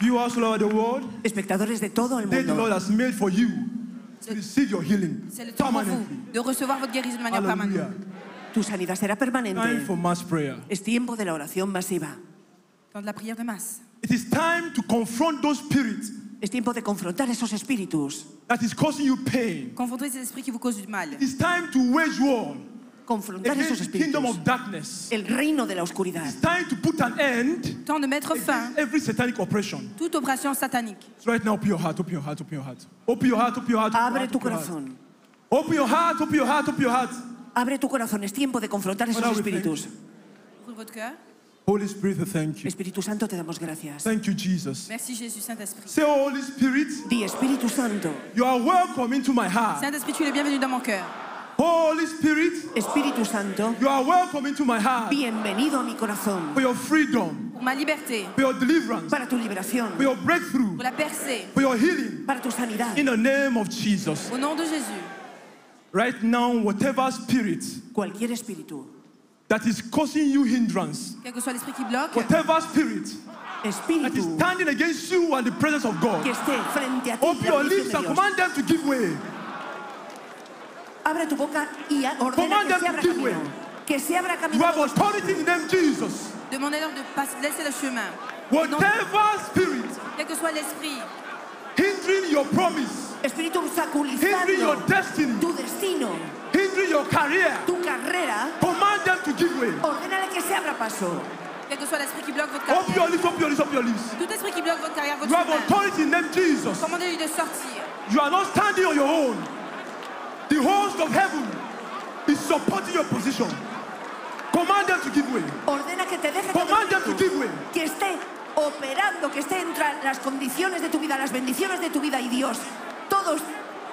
Viewers all over the world, espectadores de todo el day the Lord mundo, has made for you to receive your healing C'est le temps pour vous permanently. de recevoir votre guérison de manière Hallelujah. permanente. tu sanidad será Time permanente. for mass prayer. Es tiempo de la oración masiva. Temps de la prière de masse. It is time to confront those spirits Es tiempo de confrontar esos espíritus, that is causing you pain. Confrontez ces esprits qui vous causent du mal. It is time to wage war confrontar esos espíritus. El reino de la oscuridad. Temps de mettre fin a toute oppression satanique. Abre tu corazón. Abre tu corazón. Es tiempo de confrontar esos espíritus. Holy Spirit, thank you. Espíritu Santo, te damos gracias. Thank you, Jesus. Merci Jésus, Saint-Esprit. Say, Holy Spirit. Di Espíritu Santo. You are welcome into my heart. Saint-Esprit, tu es bienvenu dans mon cœur. Holy Spirit, Espíritu Santo, you are welcome into my heart bienvenido a mi corazón. for your freedom, Pour ma liberté, for your deliverance, Para tu liberación, for your breakthrough, pour la percée. for your healing. para tu sanidad. In the name of Jesus. Au nom de Jésus. Right now, whatever spirit Cualquier espíritu, that is causing you hindrance, Quel que soit l'esprit qui bloque, whatever spirit that is standing against you and the presence of que God, esté frente a ti. open your lips and command them to give way. Abre tu boca y a- ordena Command que them se abra to give camino. way. Que se abra You have todo authority in the name Jesus. demandez-leur de laisser le chemin. Au nom de- Whatever spirit Quel que soit l'esprit hindering your promise, Espíritu hindering your destiny, tu destino, hindering your career, tu carrera, command them to give way. ordénale que se abra paso. Quel que soit l'esprit qui bloque votre Open your lips, open your lips, open your lips. Tout esprit qui bloque votre carrière, votre You have authority in the name Jesus. Commandez-lui de sortir. You are not standing on your own. The host of heaven is supporting your position. Command them to give way. Ordena que te deje Command them to give way. que esté operando, que esté entre las condiciones de tu vida, las bendiciones de tu vida y Dios. Todos,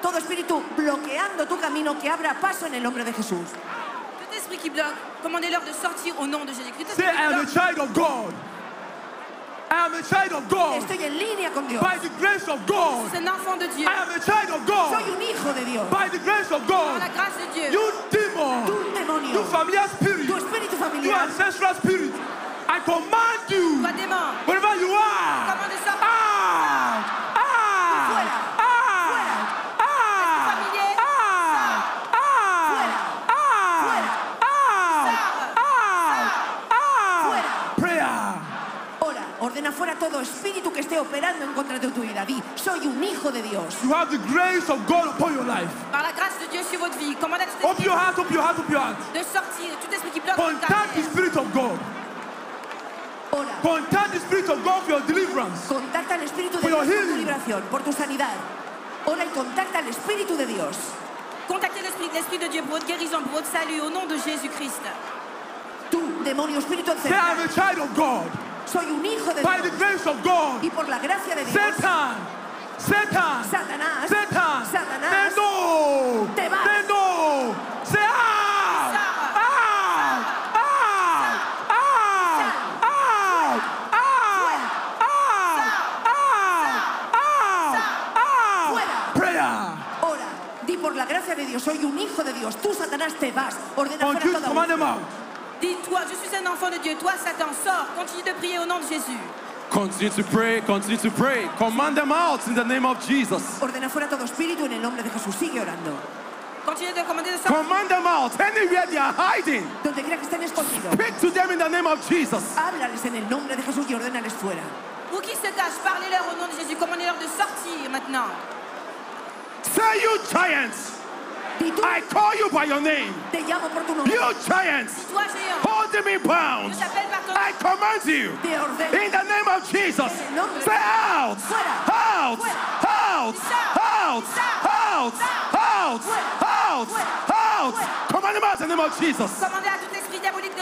todo espíritu bloqueando tu camino, que abra paso en el nombre de Jesús. Tout esprit qui bloque, commandez-leur de sortir au nom de Jésus-Christ. Say, I am a child of God. I am a child of God. Estoy en línea con Dios. By the grace of God. c'est un enfant de Dieu. I am a child of God. Soy un hijo de Dios. By the grace of Par la God. grâce de Dieu. You demon. Tu You demonio, familiar spirit. tu espíritu You familiar, ancestral spirit. I command you. Toi, démon, Wherever you are. commande de sortir. Out! Out! Fuera todo espíritu que esté operando en contra de tu vida. Di, soy un hijo de Dios. You have the grace of God upon your life. Par la grâce de Dieu sur votre vie, commandez à tout Open esprit your heart, open your heart, open your heart. de sortir. Tout esprit qui bloque votre Contact the. Spirit of God. Ora, Contact the Spirit of God for your deliverance. contacta al espíritu de Dios por tu liberación, por tu sanidad. Ora y contacta al espíritu de Dios. Contactez l'esprit l'esprit de Dieu pour votre guérison, pour votre salut, au nom de Jésus-Christ. Tú, demonio, espíritu Say, I'm a child of God. Soy un hijo de By Dios. the grace of God. Y por la gracia de Dios. Satan. Satan. Satanás. Satan. Satanás. Te no. Te vas. Te no. Se out. Out. Out. Out. Out. Out. Out. Out. Prayer. Ora. Di por la gracia de Dios. Soy un hijo de Dios. Tú, Satanás, te vas. Ordena fuera toda. Command out. Dis-toi, je suis un enfant de Dieu. Toi, Satan, sors. Continue de prier au nom de Jésus. Continue to pray, continue to pray. Command them out in the name of Jesus. Ordena fuera todo espíritu en el nombre de Jesús. Sigue orando. Continue de commander de sortir. Command them out anywhere they are hiding. Donde quiera que estén escondidos, Speak to them in the name of Jesus. háblales en el nombre de Jesús y ordénales fuera. Ou qui se cache, parlez-leur au nom de Jésus. Commandez-leur de sortir maintenant. Say, you giants, I call you by your name. te llamo por tu nombre. You giants, holding me bound. je t'appelle par ton I command you. In the name of Jesus. Say out, out, out, out, out, out, out, out. Command them out in the name of Jesus.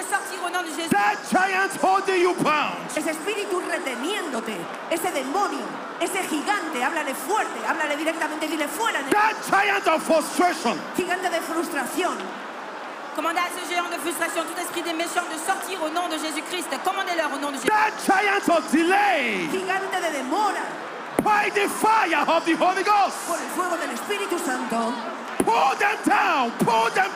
De sortir au nom de Jésus. That giant holding you bound. Ese espíritu reteniéndote, ese demonio, ese gigante, háblale fuerte, háblale directamente, dile fuera, That giant of frustration. gigante de frustración, Commandez à ce géant de frustration, tout esprit des méchants de sortir au nom de Jésus-Christ? Commandez-leur au nom de Jésus? That giant of delay. gigante de demora, By the fire of the Holy Ghost. por el fuego del Espíritu Santo, Pull them down, pull them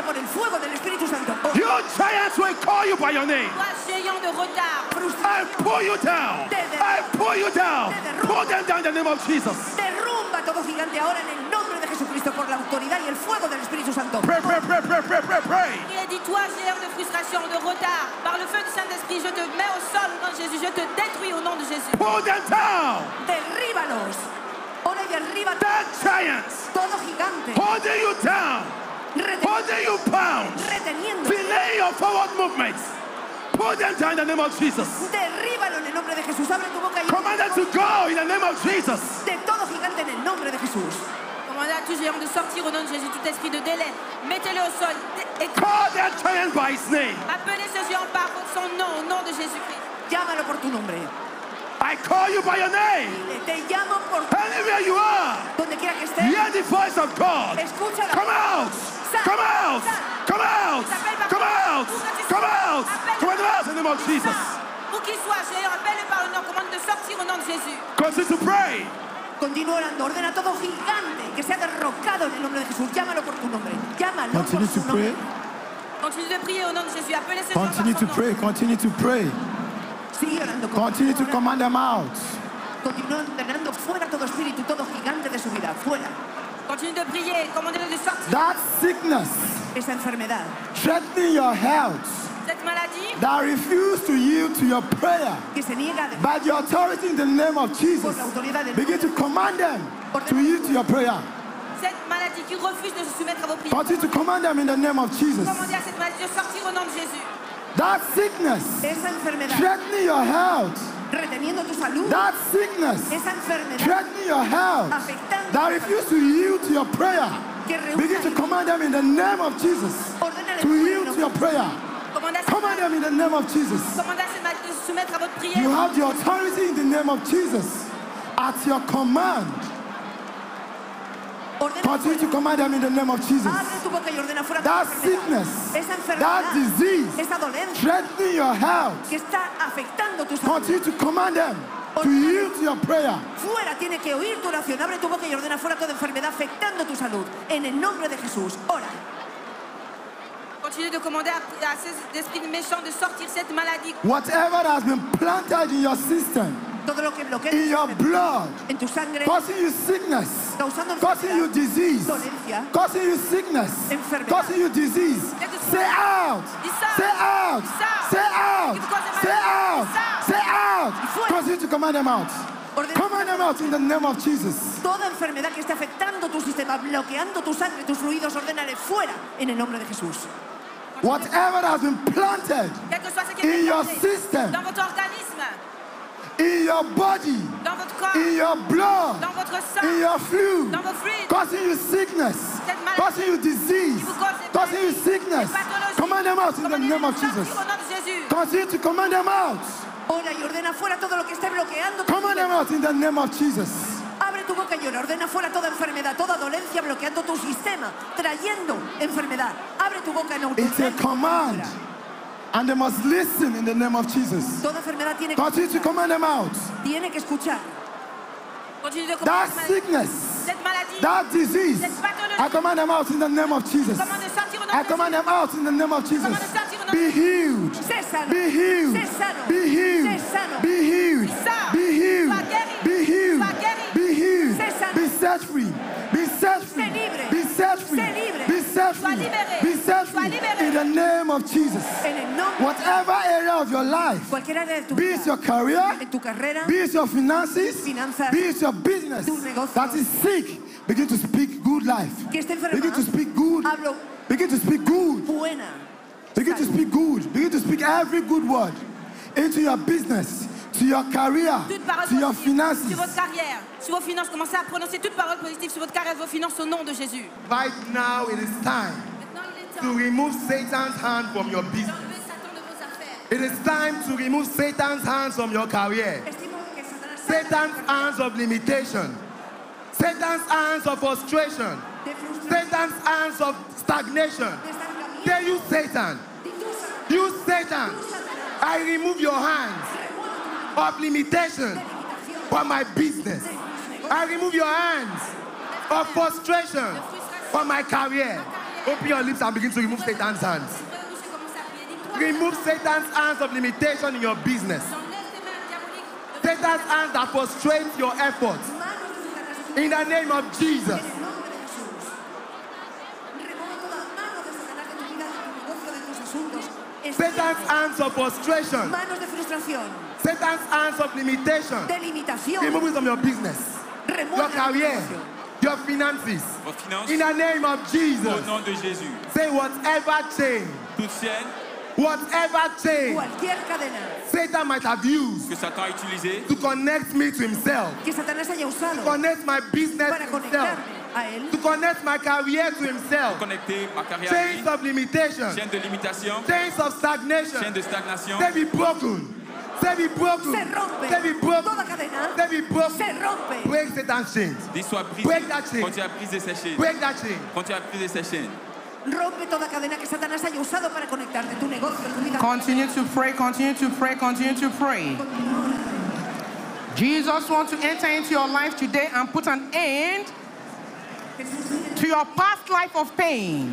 todo por el fuego del Espíritu Santo. Oh, You giants will call you by your name. De retard, I pull you down. I pull you down. Te. Pull them down in the name of Jesus. Derrumba todo gigante ahora en el nombre de Jesucristo por la autoridad y el fuego del Espíritu Santo. Pray, pray, pray, pray, pray, pray, pray. Et dis-toi, géant de frustration, de retard, par le feu du Saint-Esprit, je te mets au sol au nom de Jésus, je te détruis au nom de Jésus. Pull them down. Derríbalos. Ora y derriba That giants todo gigante. holding you down, Rete- holding you bound, reteniendo. delay your forward movements. Pull them down in the name of Jesus. Derríbalo en el nombre de Jesús. Abre tu boca y Command them to go in the name of Jesus. de todo gigante en el nombre de Jesús. Commandez à tout géant de sortir au nom de Jésus, tout esprit de délai. Mettez-le au sol. Et Call that giant by his name. appelez ce géant par son nom, au nom de Jésus-Christ. Llámalo por tu nombre. I call you by your name. Te llamo por Anywhere you are, donde quiera que estés. hear the voice of God. Escucha la Come out! Come out! Come out! Come out! Come out! Come out in the name of Jesus. Où qu'il soit, géant, appelle-le par le nom, commande de sortir au nom de Jésus. Continue to pray. Continúa orando. Ordena a todo gigante que sea derrocado en el nombre de Jesús. Llámalo por tu nombre. Llámalo Continue por to tu nombre. pray. Continue de prier au nom de Jésus. Appelez ce géant Continue par to son nom. pray. Continue to pray. Sigue orando. Continue to Continúa command them out. Continúa ordenando fuera todo espíritu, todo gigante de su vida. Fuera. Continue de prier. Commandez-le de sortir. That sickness Esa enfermedad threatening your health Cette maladie that refuse to yield to your prayer que se niega de by the authority in the name of Jesus. la autoridad del Begin to command them to yield to your prayer. Cette maladie qui refuse de se soumettre à vos prières. Continue to command them in the name of Jesus. Commandez à cette maladie de sortir au nom de Jésus. That sickness esa enfermedad threatening your health. Reteniendo tu salud. That sickness Esa enfermedad threatening your health afectando that refuse to yield to your prayer. Begin to command them in the name of Jesus to yield to your prayer. Commandez à cette Command them in the name of Jesus. Commandez à cette maladie de se soumettre à votre prière. You have the authority in the name of Jesus. At your command, continue to command them in the name of Jesus. Abre tu boca y ordena fuera That sickness, esa that enfermedad, disease, esa dolencia threatening your health, que está afectando tu salud. continue to command them to yield to your prayer. Fuera tiene que oír tu oración. Abre tu boca y ordena fuera toda enfermedad afectando tu salud. En el nombre de Jesús. Ora. Continuez de commander à, à ces esprits méchants de sortir cette maladie. Whatever has been planted in your system, Todo lo que bloquea in your blood, en tu sangre, causing you sickness, causando causing you disease, dolencia, causing you sickness, Enfermedad. causing you disease. Say out, say out, say out, say out, say out. Continue to command them out. Command them out in the name of Jesus. toda enfermedad que esté afectando tu sistema, bloqueando tu sangre, tus fluidos, ordénale fuera en el nombre de Jesús. Whatever has been planted Quel que soit ce qui in your system, dans votre organisme, in your body, dans votre corps, in your blood, dans votre in your fluid, dans vos fluides, causing you sickness, causing you disease, cause causing you sickness. Command them out in the name of Jesus. Au nom de Jésus. Continue to command them out. Ora y ordena fuera todo lo que esté bloqueando Command them sistema. out in the name of Jesus. Abre tu boca y ora. Ordena fuera toda enfermedad, toda dolencia bloqueando tu sistema, trayendo enfermedad. Abre tu boca en It's a autoridad. command. And they must listen in the name of Jesus. Toda enfermedad tiene que, Continue to command them out. tiene que escuchar. Continue de That cette maladie. sickness, Cette maladie. that disease, I command them out in the name of Jesus. Commande de sortir au nom I de command them out in the name of Jesus. Commande de sortir au nom de Be healed. Sé. Be healed. Sé sano. Be healed. Be healed. Be healed. Name of Jesus. En el Whatever area of your life, de tu be it your career, en tu carrera, be it your finances, Finanzas, be it your business tus negocios. that is sick, begin to speak good life. que esté enferma, Begin to speak good. hablo Begin to speak good. buena. Begin to speak good. Begin to speak every good word into your business, to your career, to your finances. sur votre carrière, sur vos finances. Commencez à prononcer toute parole positive sur votre carrière, vos finances au nom de Jésus. Right now, it is time Maintenant, il est to remove Satan's hand from your business. d'enlever Satan de vos affaires. It is time to remove Satan's hands from your career. Estimo que Satanás Satan's hands of limitation. Satan's hands of frustration. Satan's hands of stagnation. Tell you, Satan. de tú, Satanás, You, Satan. I remove your hands of limitation from my business. I remove your hands of frustration from my career. Open your lips and begin to remove Satan's hands. Ouvre la bouche et commencez à prier. Dis-toi, Remove Satan's hands of limitation in your business. j'enlève tes mains Satan's hands that frustrate your efforts. Manos de Satanás de tu In the name of Jesus. En el nombre de Jesús. Remueve toda mano de Satanás de tu vida, de tu negocio, de tus asuntos. Satan's hands of frustration. Manos de frustración, Satan's hands of limitation. Remove it from your business, your career. Your finances. Vos finances, In the name of au Jesus. nom de Jésus. Say whatever chain, Toute chaîne whatever chain Cualquier cadena Satan might have used que Satan a utilisée to connect me to himself, que Satanás haya usado connect my business para to himself, conectarme a él, to connect my career to himself. connecter ma carrière à. Chains of limitation, Chaîne de limitation, chains of stagnation. chaîne de stagnation. They be broken. They be broken. se rompe. They be broken. Toda cadena They be broken. se rompe. Break Satan's chains. Dis soit brisé. Break that chain. Continue à briser ses chaînes. Break that chain. Continue à briser ses chaînes. Rompe toda cadena que Satanás haya usado para conectarte, tu negocio, tu vida. Continue to pray, continue to pray, continue to pray. Jesus wants to enter into your life today and put an end to your past life of pain,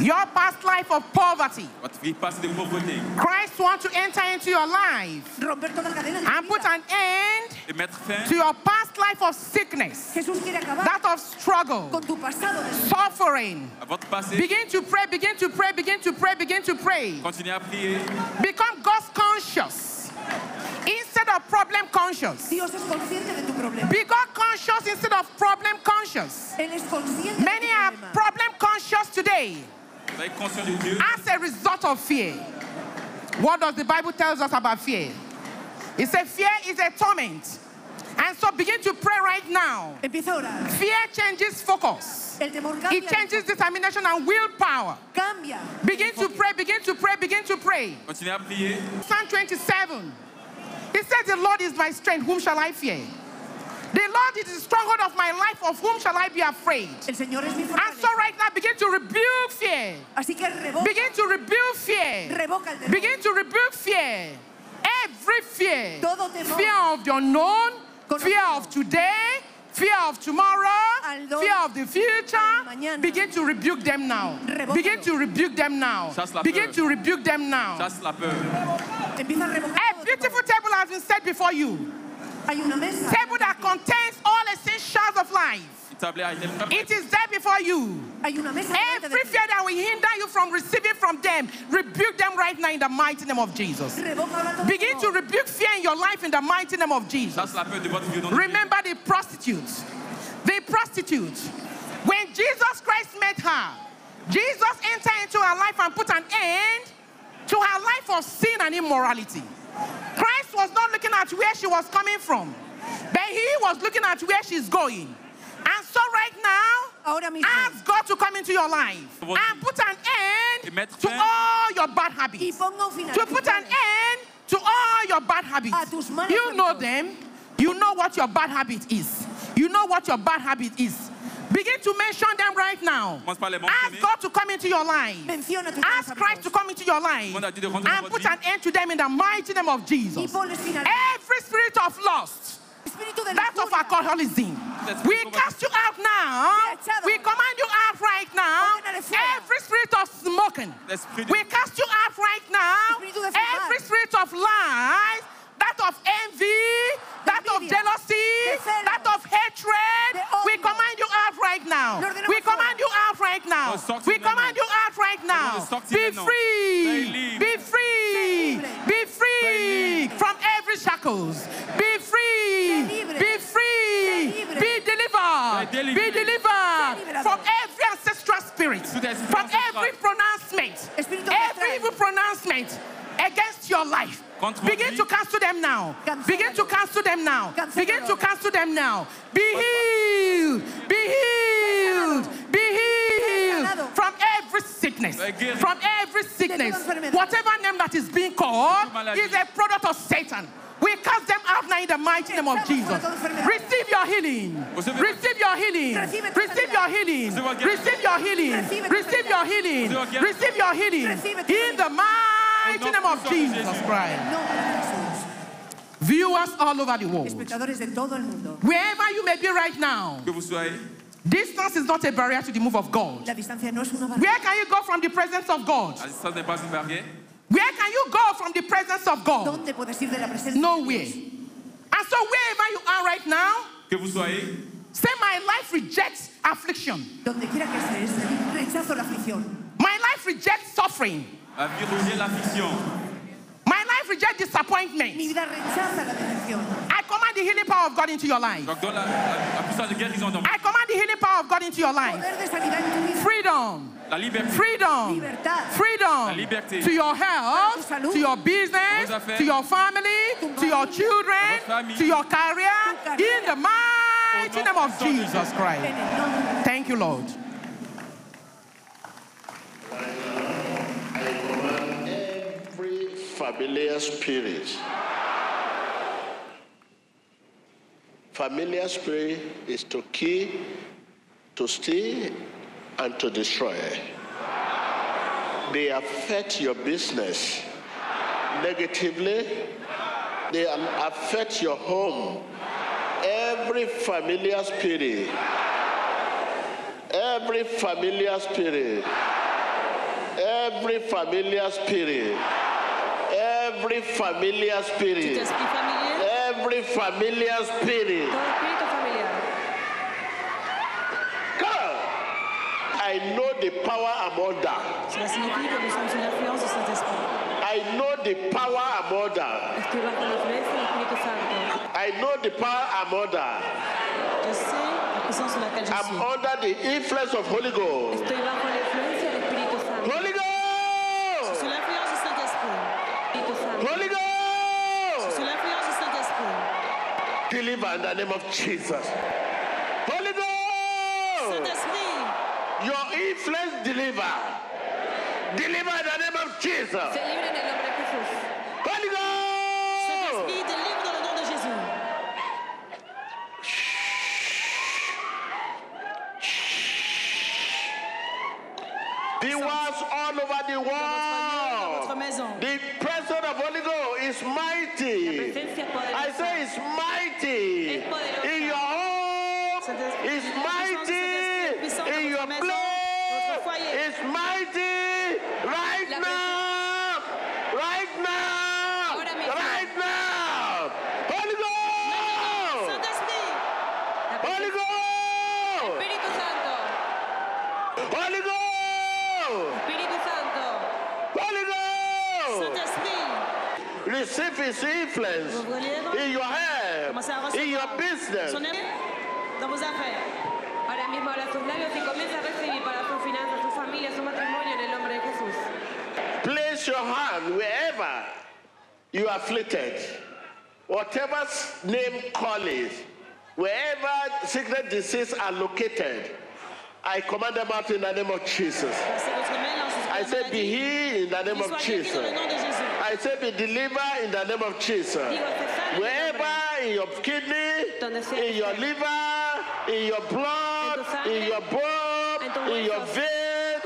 your past life of poverty. Votre vie passe de pauvreté. Christ wants to enter into your life Romper toda cadena de tu and put an end Et mettre fin to your past life of sickness, Jesús quiere acabar that of struggle, con tu pasado de suffering. à votre passé. Begin to pray, begin to pray, begin to pray, begin to pray. Continuez à prier. Become God's conscious instead of problem conscious. Dios es consciente de tu problema. Be God conscious instead of problem conscious. Él es consciente de Many tu are problema. problem conscious today Soyez conscient de Dieu. as a result of fear. What does the Bible tell us about fear? It says fear is a torment. And so begin to pray right now. Empieza a orar. Fear changes focus. It changes determination and willpower. Begin to pray, begin to pray, begin to pray. Continuez à prier. Psalm 27. He says, The Lord is my strength, whom shall I fear? The Lord is the stronghold of my life, of whom shall I be afraid? El Señor es mi And so right now, begin to rebuke fear. Así que revoca, Begin to rebuke fear. revoca el temor. Begin to rebuke fear. Every fear. Todo temor. Fear of the unknown, Conocido. fear of today, fear of tomorrow, Al fear of the future. mañana. Begin to rebuke them now. Revócalo. Begin to rebuke them now. Chasse Begin to rebuke them now. Chasse la peur. Empieza a revocar A todo beautiful table has been set before you. Hay una mesa. Table that contains all essentials of life. Une tablette a été préparée. It is there before you. Hay una mesa. delante Every fear that will hinder you from receiving from them, rebuke them right now in the mighty name of Jesus. Revoca ahora todo Begin to rebuke fear in your life in the mighty name of Jesus. Chasse la peur de votre vie au nom de Jésus. Remember the prostitute. The prostitute. When Jesus Christ met her, Jesus entered into her life and put an end to her life of sin and immorality. Christ was not looking at where she was coming from, but he was looking at where she's going. And so, right now, Ahora ask God to come into your life and put an end to all your bad habits ponga un final. to put an end to all your bad habits. A tus malos You know them. You know what your bad habit is. You know what your bad habit is. Begin to mention them right now. Commence par les Ask. God to come into your life. Ask Christ to come into your life Demande à Dieu de rentrer dans and put an end to them in the mighty name of Jesus. Every spirit of lust, Espíritu de that of lujuria. alcoholism, we cast you out now. We command you out right now. Every spirit of smoking, L'esprit we cast you out right now. Espíritu de fumar. Every spirit of lies, that of envy, that of jealousy, that of hatred, de odio. We command you out right now. We command you out right now. We command you out right now. Be free. Be free. Be free from every shackles. Be free. Be free. Be delivered. Be delivered from every ancestral spirit. From every pronouncement. Every evil pronouncement against your life. Contre Begin vie. to cancel them now. Begin to cancel them now. Begin to cancel them now. Be healed. Be healed. Be healed from every sickness. From every sickness. Whatever name that is being called is a product of Satan. We cast them out now in the mighty name of Jesus. fuera toda enfermedad. Receive your healing. Receive your healing. Receive your healing. Receive your healing. Receive your healing. Receive your healing. Recibe tu In the mighty Au nom name of Jesus Christ. Nombre de Jesús. Viewers all over the world. Espectadores de todo el mundo. Wherever you may be right now, Que vous distance is not a barrier to the move of God. La distancia no es una barrera. Where can you go from the presence of God? La distance n'est pas une barrière. Where can you go from the presence of God? ¿Dónde puedes ir de la presencia? de Nowhere. And so wherever you are right now, Que vous soyez, say my life rejects affliction. Donde quiera que estés, rechazo la aflicción. My life rejects suffering. La vie rejette l'affliction. My life rejects Mi disappointment. vida rechaza la decepción. I command the healing power of God into your life. I command the healing power of God into your life. Poder de sanidad en tu vida. Freedom. la liberté. Freedom. Libertad. La Freedom liberté. to your health, salud. to your business, affaires. to your family, Tu to your children, to your career, in the mighty Au nom name of Jesus Christ. Thank you, Lord. every familiar spirit. Familiar spirit is to kill, to steal, and to destroy. They affect your business negatively. They affect your home. Every familiar spirit, every familiar spirit every familiar spirit, every familiar spirit, every familiar spirit. tout esprit familial. God, I know the power I'm under. Cela signifie que nous sommes sous l'influence du Saint-Esprit. I know the power I'm under. Estoy bajo la influencia del Espíritu Santo. I know the power I'm under. Je sais la puissance sur laquelle je I'm under the influence of Holy Ghost. Estoy bajo la influencia del Espíritu Santo. Holy Ghost! Sous l'influence du Saint-Esprit. Espíritu Santo. Holy Ghost! Sous l'influence du Saint-Esprit. Deliver in the name of Jesus. Holy Ghost! Your influence deliver. Deliver in the name of Jesus. Fais libre en el nombre de Jesús. Holy Ghost! Saint-Esprit, délivre dans le nom de Jésus. Viewers all over the world. Presence of Holy Ghost is mighty. I say it's mighty. In your home, it's la puissance du Saint-Esprit est mighty. In your place, it's mighty. Right now. Right now. Right now. Holy Ghost. Holy Ghost. Holy Ghost. Espíritu Santo. Holy Ghost. Saint-Esprit. Receive his influence in your hand, in your business. dans vos affaires. Ahora mismo habla sus labios y comienza a recibir para sus finanzas, su familia, su matrimonio en el nombre de Jesús. Place your hand wherever you are afflicted, whatever name call it, wherever secret disease are located. I command them out in the name of Jesus. Placez votre main là sur I say, be maladie. healed in the name of soit guéri dans le Jesus. Nom de Jésus. I say, be delivered in the name of Jesus. Digo, se sane Wherever in your kidney, in your liver, in your blood, En tu sangre, in your bone, in your vein,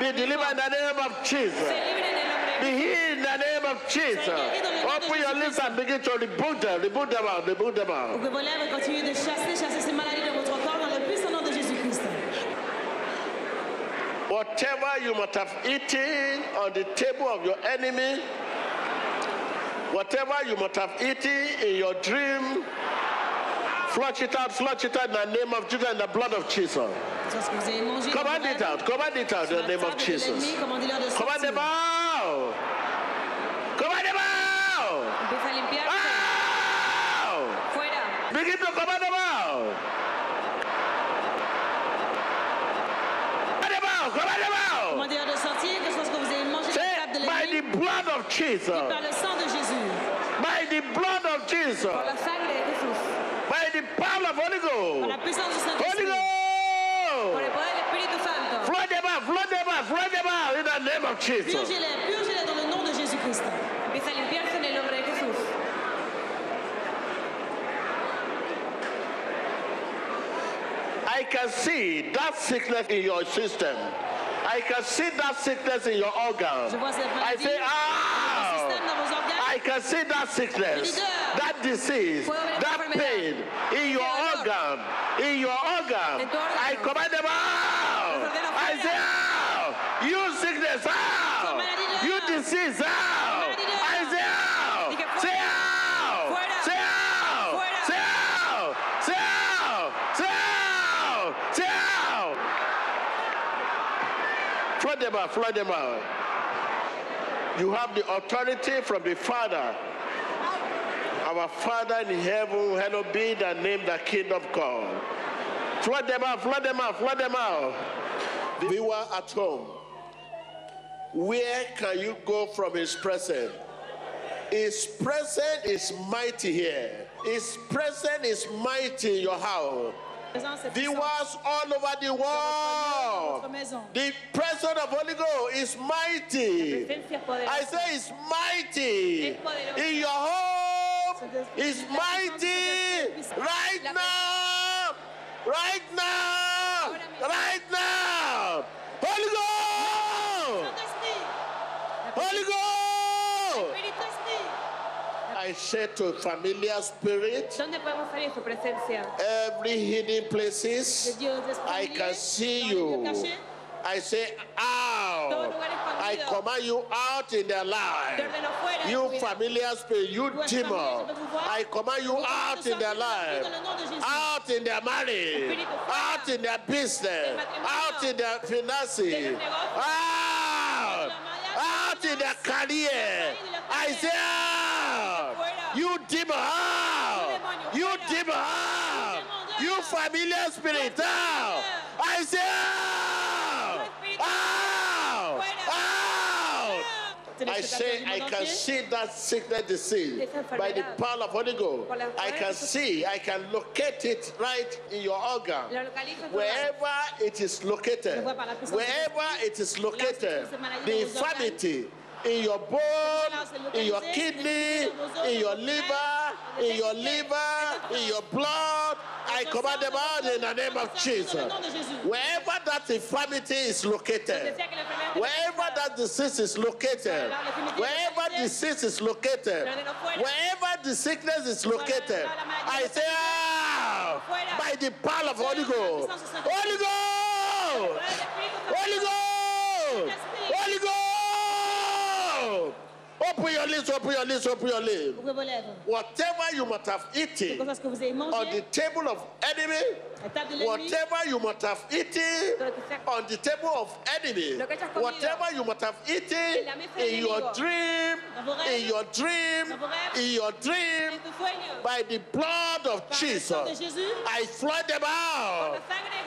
be delivered in the name of Jesus. Sé libre en el nombre Be healed in the name of Jesus. guéri dans le nom de Open your lips and begin to rebuke them, rebuke them out, rebuke them out. Ouvrez vos lèvres et continuez de chasser, chasser ces maladies de votre corps dans le puissant nom de Jésus-Christ. Whatever you might have eaten on the table of your enemy, whatever you might have eaten in your dream, flush it out, flush it out in the name of Jesus and the blood of Jesus. Tout ce que vous avez mangé dans Command it out, command it out in the name of Jesus. l'ennemi, commandez-leur de Command them out. Command them out. Empieza a limpiar Out. fuera. Begin to command them out. Command them out, command them out. Commandez-leur de sortir, que ce soit ce que vous avez mangé dans la table de Say, by l'ennemi, the blood of Jesus. par le sang de Jésus, By the blood of Jesus. par la sangre de Jesús, By the power of Holy par la Ghost. puissance du Holy Saint-Esprit, por el Ghost. poder del Espíritu Santo. Flood them out, flood them out, flood them out in the name of Jesus. Purgez-les, purgez-les dans le nom de Jésus-Christ. Empieza a limpiarse en el nombre de Jesús. I can see that sickness in your system. I can see that sickness in your organ. Je vois cette I say, dans vos systèmes, ah! dans vos organes. I can see that sickness, that disease, that pain in your organ, in your organ. En tu órgano. I command them out. I say, out! You sickness, ah! out! maladie, You disease out. I say out. Say out. Say out. Say out. Say out. Say out. Say out. Flood them out. Flood them out. You have the authority from the Father. Our Father in heaven, hallowed be the name, the kingdom come. Flood them out, flood them out, flood them out. The viewer at home, where can you go from his presence? His presence is mighty here. His presence is mighty in your house. Viewers all over the world. The presence of Holy Ghost is mighty. I say it's mighty. In your home, it's mighty. Right now. Right now. Right now. Holy Ghost. Holy Ghost. Say to familiar spirit, ¿Dónde podemos salir su presencia? every hidden places, I can see you. I say out. I command you out in their life. You familiar spirit, you demon. I command you out in their life. Out in their marriage. Out in their business. Out in their finances. Out. Out in their career. I say out. You demon out. You demon out. You familiar spirit out. I say out. Out. Out. I say I can see that sickness disease by the power of Holy Ghost. I can see, I can locate it right in your organ. Lo localizo en tu Wherever it is located, wherever it is located, the infirmity in your bone, in your kidney, in your liver, in your liver, in your blood, I command them out in the name of Jesus. Wherever that infirmity is located, wherever that disease is located, wherever disease is located, wherever the sickness is located, I say, ah, by the power of Holy Ghost, Holy Ghost, Holy Ghost, Holy Ghost. Open your lips, open your lips, open your lips. Ouvrez vos lèvres. Whatever you must have eaten cosas que vous avez on the table of enemy, la table de l'ennemi, whatever you must have eaten Lo que sea- on the table of enemy, Lo que hayas comido. whatever you must have eaten En la mesa del in your dream, in your dream, Dans vos rêves. in your dream, en tus sueños, by the blood of par le sang de Jesus, I flood them out.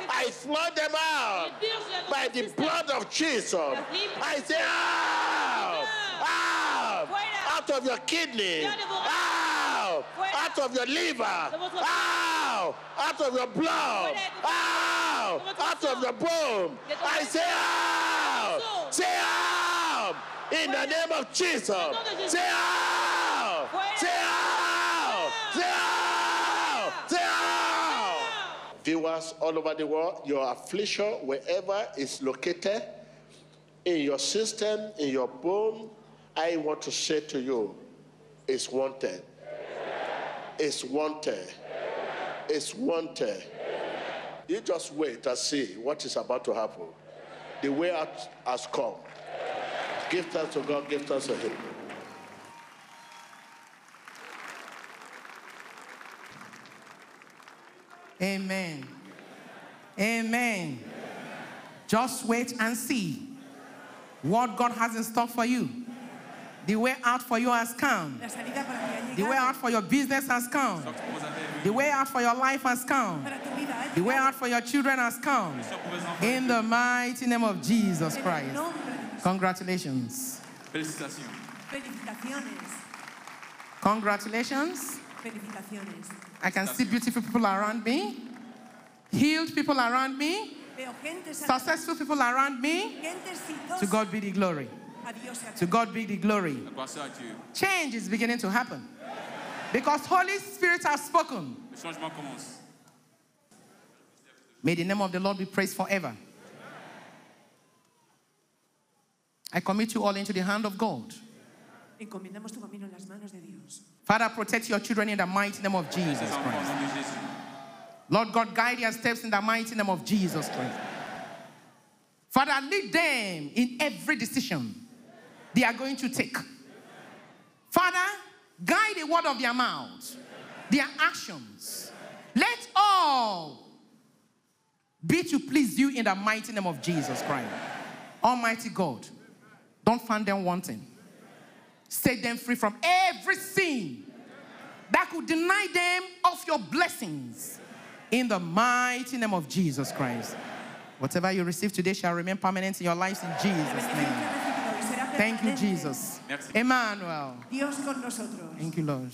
I flood them out les purge de by the blood of Jesus. I say ah! out, out, out of your kidney, out, out of your liver, out, out of your blood, out, out of your bone. I say out, say out, in the name of Jesus. Say out, say out, say out, say out. Viewers all over the world, your affliction, wherever it's located, in your system, in your bone, I want to say to you, is wanted. It's wanted. It's wanted. You just wait and see what is about to happen. The way out has come. Give thanks to God, give thanks to Him. Amen. Amen. Just wait and see what God has in store for you. The way out for you has come. La salida para ti ha The way out for your business has come. The way out for your life has come. Para tu eh. The way out for your children has come. In the mighty name of Jesus Christ. nombre de Jesús. Congratulations. Congratulations. I can see beautiful people around me, healed people around me, Veo gente sana, successful people around me. To God be the glory. A Dios sea To God be the glory. La gloire soit à Dieu. Change is beginning to happen. Because Holy Spirit has spoken. Le changement commence. May the name of the Lord be praised forever. I commit you all into the hand of God. Encomendamos tu camino en las manos de Dios. Father, protect your children in the mighty name of Jesus Ces enfants au Christ. nom de Jésus. Lord God, guide your steps in the mighty name of Jesus Christ. Father, lead them in every decision they are going to take. Father, guide the word of their mouths, their actions. Let all be to please you in the mighty name of Jesus Christ. Almighty God, don't find them wanting. Set them free from every sin that could deny them of your blessings in the mighty name of Jesus Christ. Whatever you receive today shall remain permanent in your lives in Jesus' name. Thank you, Jesus. Emmanuel. Dios con nosotros. Thank you, Lord.